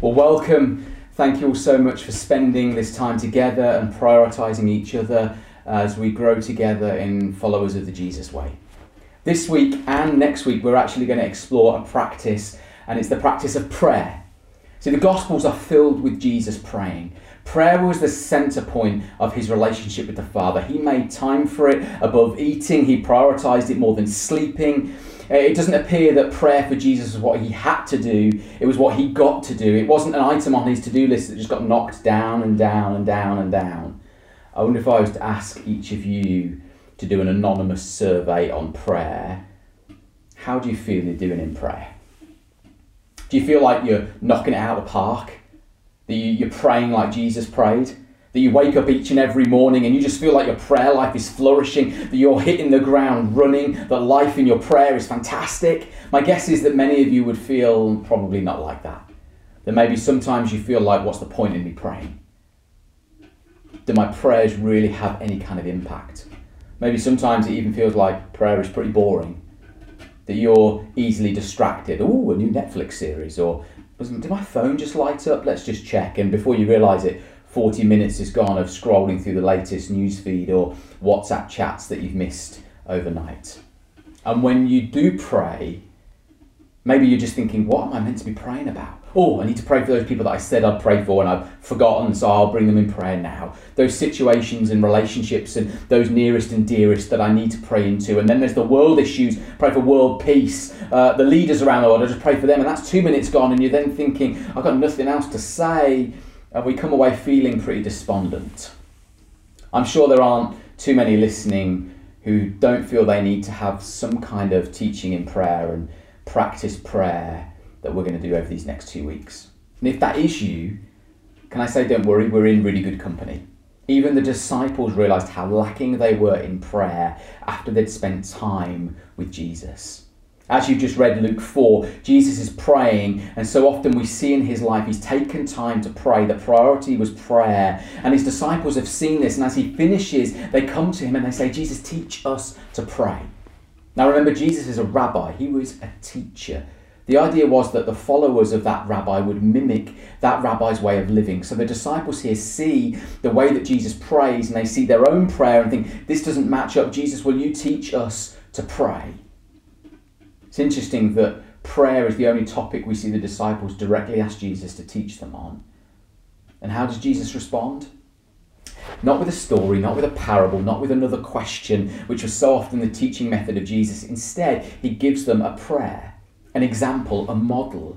Well, welcome. Thank you all so much for spending this time together and prioritizing each other as we grow together in followers of the Jesus way. This week and next week, we're actually going to explore a practice, and it's the practice of prayer. See, the Gospels are filled with Jesus praying. Prayer was the center point of his relationship with the Father. He made time for it above eating, he prioritized it more than sleeping. Uh, it doesn't appear that prayer for Jesus was what he had to do, it was what he got to do. It wasn't an item on his to do list that just got knocked down and down and down and down. I wonder if I was to ask each of you to do an anonymous survey on prayer, how do you feel you're doing in prayer? Do you feel like you're knocking it out of the park? That you're praying like Jesus prayed? That you wake up each and every morning and you just feel like your prayer life is flourishing, that you're hitting the ground running, that life in your prayer is fantastic. My guess is that many of you would feel probably not like that. That maybe sometimes you feel like, what's the point in me praying? Do my prayers really have any kind of impact? Maybe sometimes it even feels like prayer is pretty boring. That you're easily distracted. Oh, a new Netflix series, or did my phone just light up? Let's just check. And before you realise it, 40 minutes is gone of scrolling through the latest news feed or WhatsApp chats that you've missed overnight. And when you do pray, maybe you're just thinking, what am I meant to be praying about? Oh, I need to pray for those people that I said I'd pray for and I've forgotten, so I'll bring them in prayer now. Those situations and relationships and those nearest and dearest that I need to pray into. And then there's the world issues, pray for world peace, uh, the leaders around the world, I just pray for them. And that's two minutes gone, and you're then thinking, I've got nothing else to say and we come away feeling pretty despondent. I'm sure there aren't too many listening who don't feel they need to have some kind of teaching in prayer and practice prayer that we're going to do over these next two weeks. And if that is you, can I say, don't worry, we're in really good company. Even the disciples realized how lacking they were in prayer after they'd spent time with Jesus. As you've just read Luke 4, Jesus is praying, and so often we see in his life he's taken time to pray. The priority was prayer, and his disciples have seen this, and as he finishes, they come to him and they say, Jesus, teach us to pray. Now remember, Jesus is a rabbi, he was a teacher. The idea was that the followers of that rabbi would mimic that rabbi's way of living. So the disciples here see the way that Jesus prays, and they see their own prayer and think, This doesn't match up. Jesus, will you teach us to pray? It's interesting that prayer is the only topic we see the disciples directly ask Jesus to teach them on. And how does Jesus respond? Not with a story, not with a parable, not with another question, which was so often the teaching method of Jesus. Instead, he gives them a prayer, an example, a model,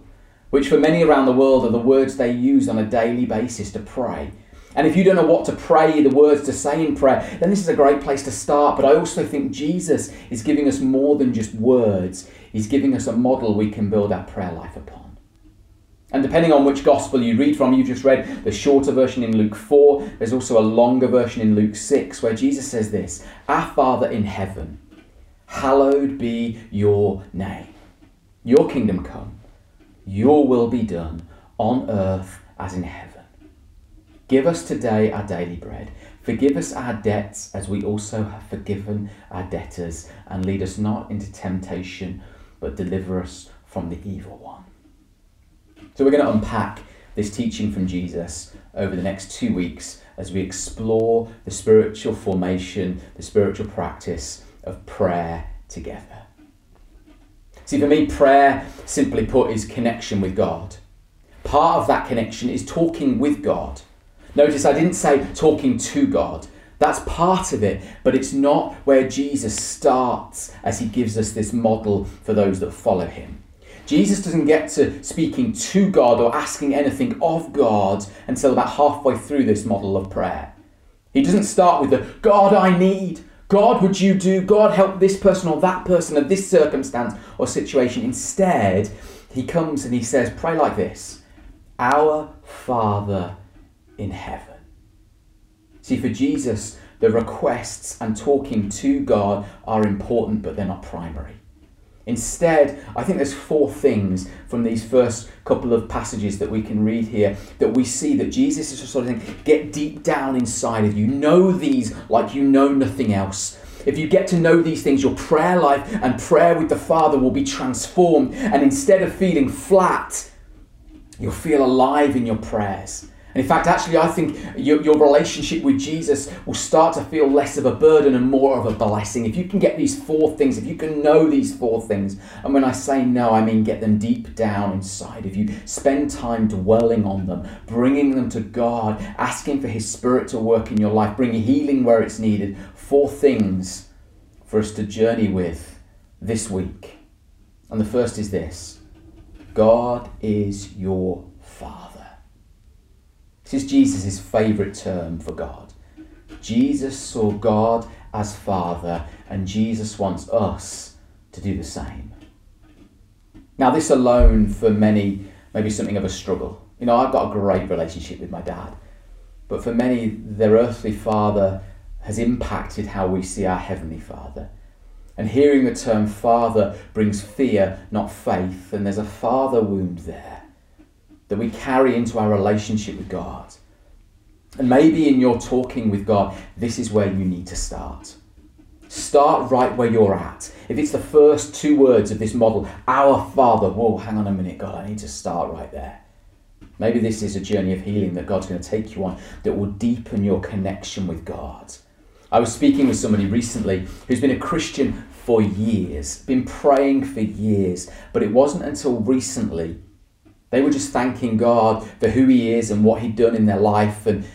which for many around the world are the words they use on a daily basis to pray. And if you don't know what to pray, the words to say in prayer, then this is a great place to start. But I also think Jesus is giving us more than just words, He's giving us a model we can build our prayer life upon. And depending on which gospel you read from, you just read the shorter version in Luke 4, there's also a longer version in Luke 6, where Jesus says this Our Father in heaven, hallowed be your name. Your kingdom come, your will be done on earth as in heaven. Give us today our daily bread. Forgive us our debts as we also have forgiven our debtors. And lead us not into temptation, but deliver us from the evil one. So we're going to unpack this teaching from Jesus over the next two weeks as we explore the spiritual formation, the spiritual practice of prayer together. See, for me, prayer, simply put, is connection with God. Part of that connection is talking with God. Notice I didn't say talking to God. That's part of it, but it's not where Jesus starts as he gives us this model for those that follow him. Jesus doesn't get to speaking to God or asking anything of God until about halfway through this model of prayer. He doesn't start with the God I need, God would you do, God help this person or that person or this circumstance or situation. Instead, he comes and he says, Pray like this Our Father in heaven. See, for Jesus, the requests and talking to God are important, but they're not primary. Instead, I think there's four things from these first couple of passages that we can read here that we see that Jesus is just sort of saying, get deep down inside of you. Know these like you know nothing else. If you get to know these things, your prayer life and prayer with the Father will be transformed. And instead of feeling flat, You'll feel alive in your prayers. And in fact, actually, I think your, your relationship with Jesus will start to feel less of a burden and more of a blessing. If you can get these four things, if you can know these four things, and when I say know, I mean get them deep down inside of you, spend time dwelling on them, bringing them to God, asking for His Spirit to work in your life, bringing healing where it's needed. Four things for us to journey with this week. And the first is this God is your. This is Jesus' favourite term for God. Jesus saw God as Father, and Jesus wants us to do the same. Now, this alone for many may be something of a struggle. You know, I've got a great relationship with my dad, but for many, their earthly father has impacted how we see our heavenly father. And hearing the term father brings fear, not faith, and there's a father wound there that we carry into our relationship with God. And maybe in your talking with God, this is where you need to start. Start right where you're at. If it's the first two words of this model, our Father, whoa, hang on a minute, God, I need to start right there. Maybe this is a journey of healing that God's going to take you on that will deepen your connection with God. I was speaking with somebody recently who's been a Christian for years, been praying for years, but it wasn't until recently they were just thanking God for who He is and what He'd done in their life. And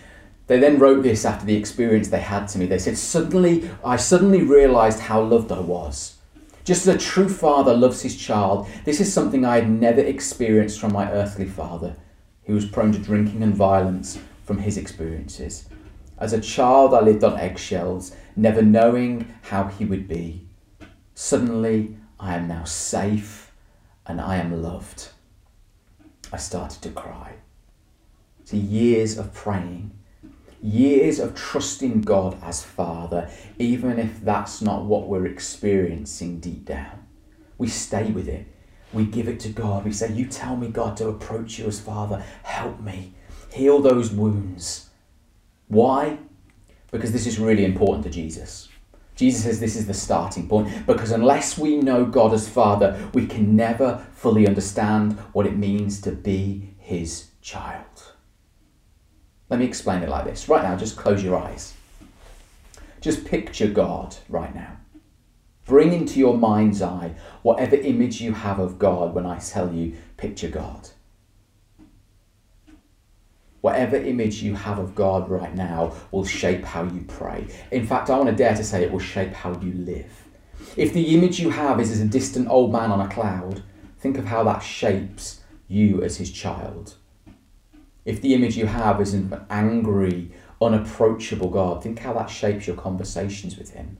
they then wrote this after the experience they had to me. They said, Suddenly, I suddenly realized how loved I was. Just as a true father loves his child, this is something I had never experienced from my earthly father, who was prone to drinking and violence from his experiences. As a child, I lived on eggshells, never knowing how he would be. Suddenly, I am now safe and I am loved. I started to cry. See, years of praying, years of trusting God as Father, even if that's not what we're experiencing deep down. We stay with it. We give it to God. We say, You tell me, God, to approach you as Father. Help me. Heal those wounds. Why? Because this is really important to Jesus. Jesus says this is the starting point because unless we know God as Father, we can never fully understand what it means to be His child. Let me explain it like this. Right now, just close your eyes. Just picture God right now. Bring into your mind's eye whatever image you have of God when I tell you, picture God. Whatever image you have of God right now will shape how you pray. In fact, I want to dare to say it will shape how you live. If the image you have is as a distant old man on a cloud, think of how that shapes you as his child. If the image you have is an angry, unapproachable God, think how that shapes your conversations with him.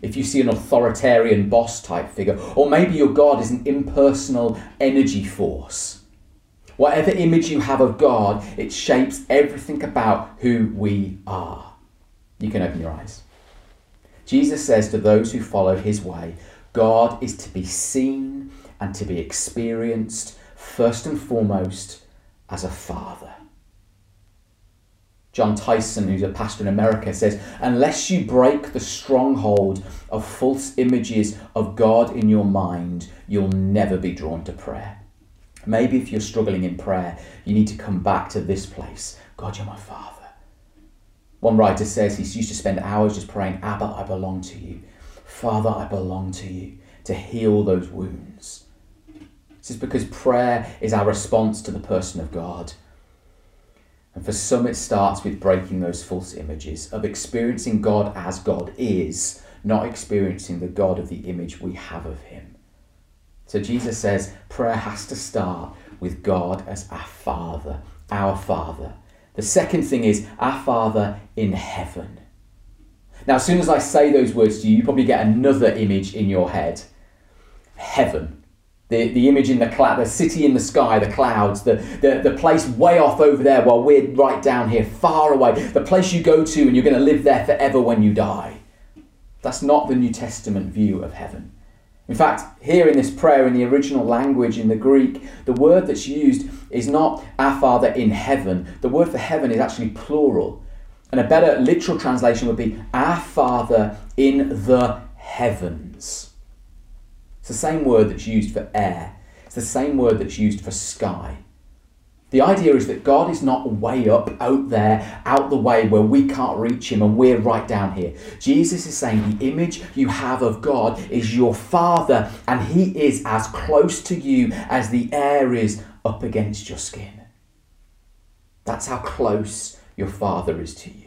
If you see an authoritarian boss type figure, or maybe your God is an impersonal energy force Whatever image you have of God, it shapes everything about who we are. You can open your eyes. Jesus says to those who follow his way, God is to be seen and to be experienced first and foremost as a father. Jon Tyson, who's a pastor in America, says, Unless you break the stronghold of false images of God in your mind, you'll never be drawn to prayer. Maybe if you're struggling in prayer, you need to come back to this place God, you're my Father. One writer says he used to spend hours just praying, Abba, I belong to you. Father, I belong to you to heal those wounds. This is because prayer is our response to the person of God. And for some, it starts with breaking those false images of experiencing God as God is, not experiencing the God of the image we have of Him. So Jesus says prayer has to start with God as our Father, our Father. The second thing is our Father in heaven. Now, as soon as I say those words to you, you probably get another image in your head heaven. The, the image in the cloud, the city in the sky, the clouds, the, the, the place way off over there while we're right down here, far away, the place you go to and you're going to live there forever when you die. That's not the New Testament view of heaven. In fact, here in this prayer, in the original language, in the Greek, the word that's used is not our Father in heaven. The word for heaven is actually plural. And a better literal translation would be our Father in the heavens. It's the same word that's used for air, it's the same word that's used for sky. The idea is that God is not way up, out there, out the way where we can't reach Him and we're right down here. Jesus is saying the image you have of God is your Father and He is as close to you as the air is up against your skin. That's how close your Father is to you.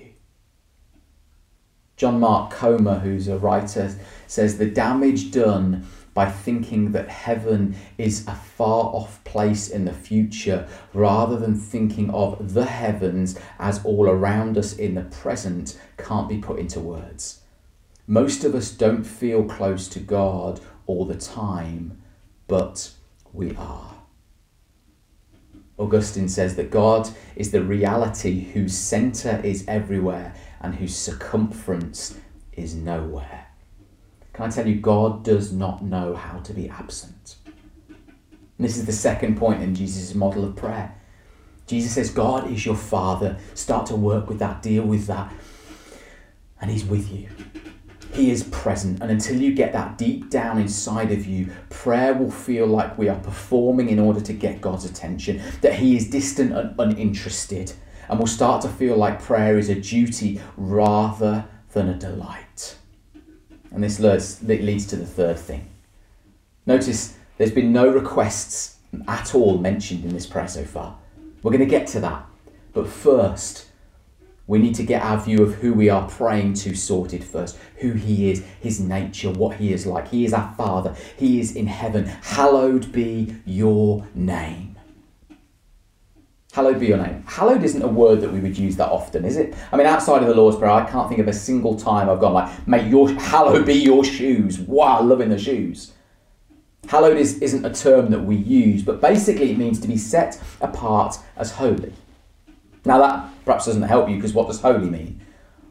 John Mark Comer, who's a writer, says the damage done by thinking that heaven is a far off place in the future rather than thinking of the heavens as all around us in the present can't be put into words. Most of us don't feel close to God all the time, but we are. Augustine says that God is the reality whose centre is everywhere and whose circumference is nowhere. Can I tell you, God does not know how to be absent. And this is the second point in Jesus' model of prayer. Jesus says, God is your Father. Start to work with that, deal with that. And He's with you. He is present. And until you get that deep down inside of you, prayer will feel like we are performing in order to get God's attention, that He is distant and uninterested. And we'll start to feel like prayer is a duty rather than a delight. And this leads to the third thing. Notice there's been no requests at all mentioned in this prayer so far. We're going to get to that. But first, we need to get our view of who we are praying to sorted first. Who He is, His nature, what He is like. He is our Father. He is in heaven. Hallowed be your name. Hallowed be your name. Hallowed isn't a word that we would use that often, is it? I mean, outside of the Lord's Prayer, I can't think of a single time I've gone like, "May your hallowed be your shoes." Wow, loving the shoes. Hallowed is, isn't a term that we use, but basically it means to be set apart as holy. Now that perhaps doesn't help you because what does holy mean?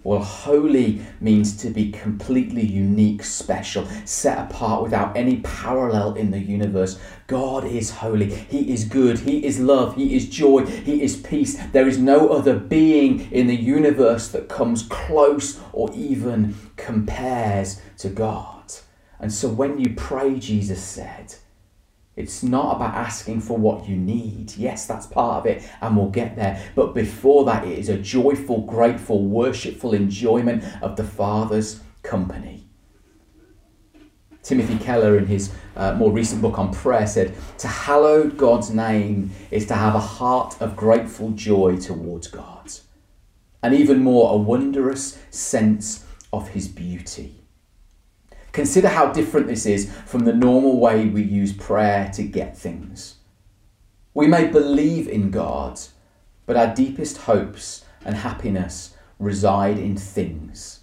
Well, holy means to be completely unique, special, set apart without any parallel in the universe. God is holy. He is good. He is love. He is joy. He is peace. There is no other being in the universe that comes close or even compares to God. And so when you pray, Jesus said, it's not about asking for what you need. Yes, that's part of it, and we'll get there. But before that, it is a joyful, grateful, worshipful enjoyment of the Father's company. Timothy Keller, in his uh, more recent book on prayer, said, To hallow God's name is to have a heart of grateful joy towards God, and even more, a wondrous sense of his beauty. Consider how different this is from the normal way we use prayer to get things. We may believe in God, but our deepest hopes and happiness reside in things,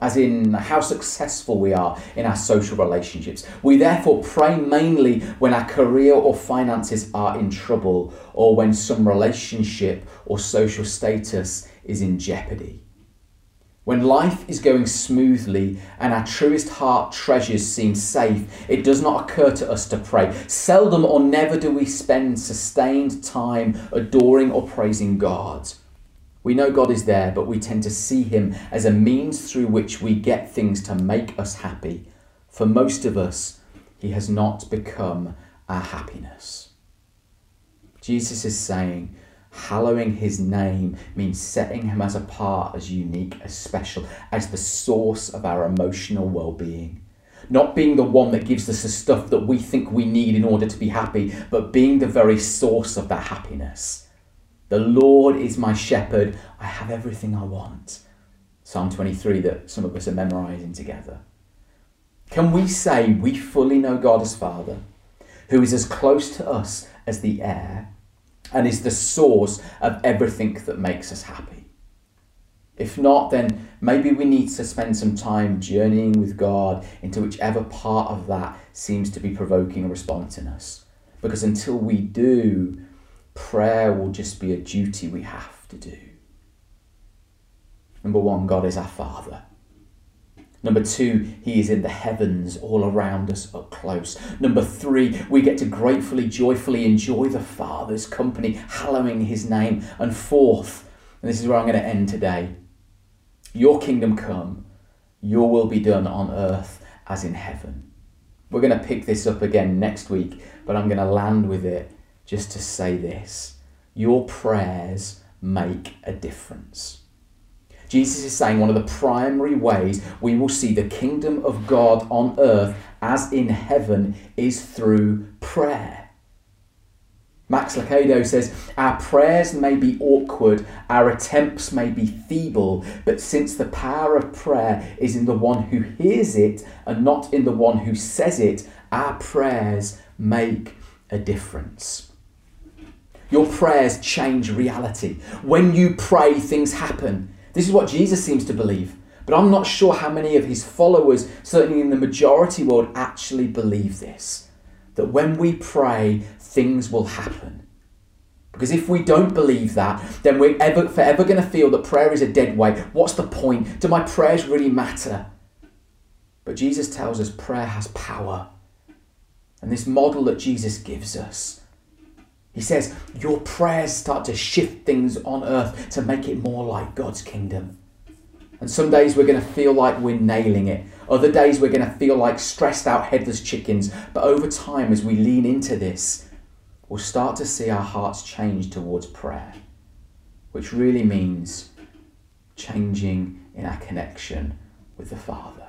as in how successful we are in our social relationships. We therefore pray mainly when our career or finances are in trouble or when some relationship or social status is in jeopardy. When life is going smoothly and our truest heart treasures seem safe, it does not occur to us to pray. Seldom or never do we spend sustained time adoring or praising God. We know God is there, but we tend to see Him as a means through which we get things to make us happy. For most of us, He has not become our happiness. Jesus is saying, Hallowing his name means setting him as apart, as unique, as special, as the source of our emotional well being. Not being the one that gives us the stuff that we think we need in order to be happy, but being the very source of that happiness. The Lord is my shepherd, I have everything I want. Psalm 23 that some of us are memorizing together. Can we say we fully know God as Father, who is as close to us as the air? And is the source of everything that makes us happy. If not, then maybe we need to spend some time journeying with God into whichever part of that seems to be provoking a response in us. Because until we do, prayer will just be a duty we have to do. Number one, God is our Father. Number two, he is in the heavens all around us up close. Number three, we get to gratefully, joyfully enjoy the Father's company, hallowing his name. And fourth, and this is where I'm going to end today your kingdom come, your will be done on earth as in heaven. We're going to pick this up again next week, but I'm going to land with it just to say this your prayers make a difference. Jesus is saying one of the primary ways we will see the kingdom of God on earth as in heaven is through prayer. Max Lucado says, Our prayers may be awkward, our attempts may be feeble, but since the power of prayer is in the one who hears it and not in the one who says it, our prayers make a difference. Your prayers change reality. When you pray, things happen. This is what Jesus seems to believe. But I'm not sure how many of his followers, certainly in the majority world, actually believe this. That when we pray, things will happen. Because if we don't believe that, then we're ever, forever going to feel that prayer is a dead weight. What's the point? Do my prayers really matter? But Jesus tells us prayer has power. And this model that Jesus gives us, he says, Your prayers start to shift things on earth to make it more like God's kingdom. And some days we're going to feel like we're nailing it. Other days we're going to feel like stressed out headless chickens. But over time, as we lean into this, we'll start to see our hearts change towards prayer, which really means changing in our connection with the Father.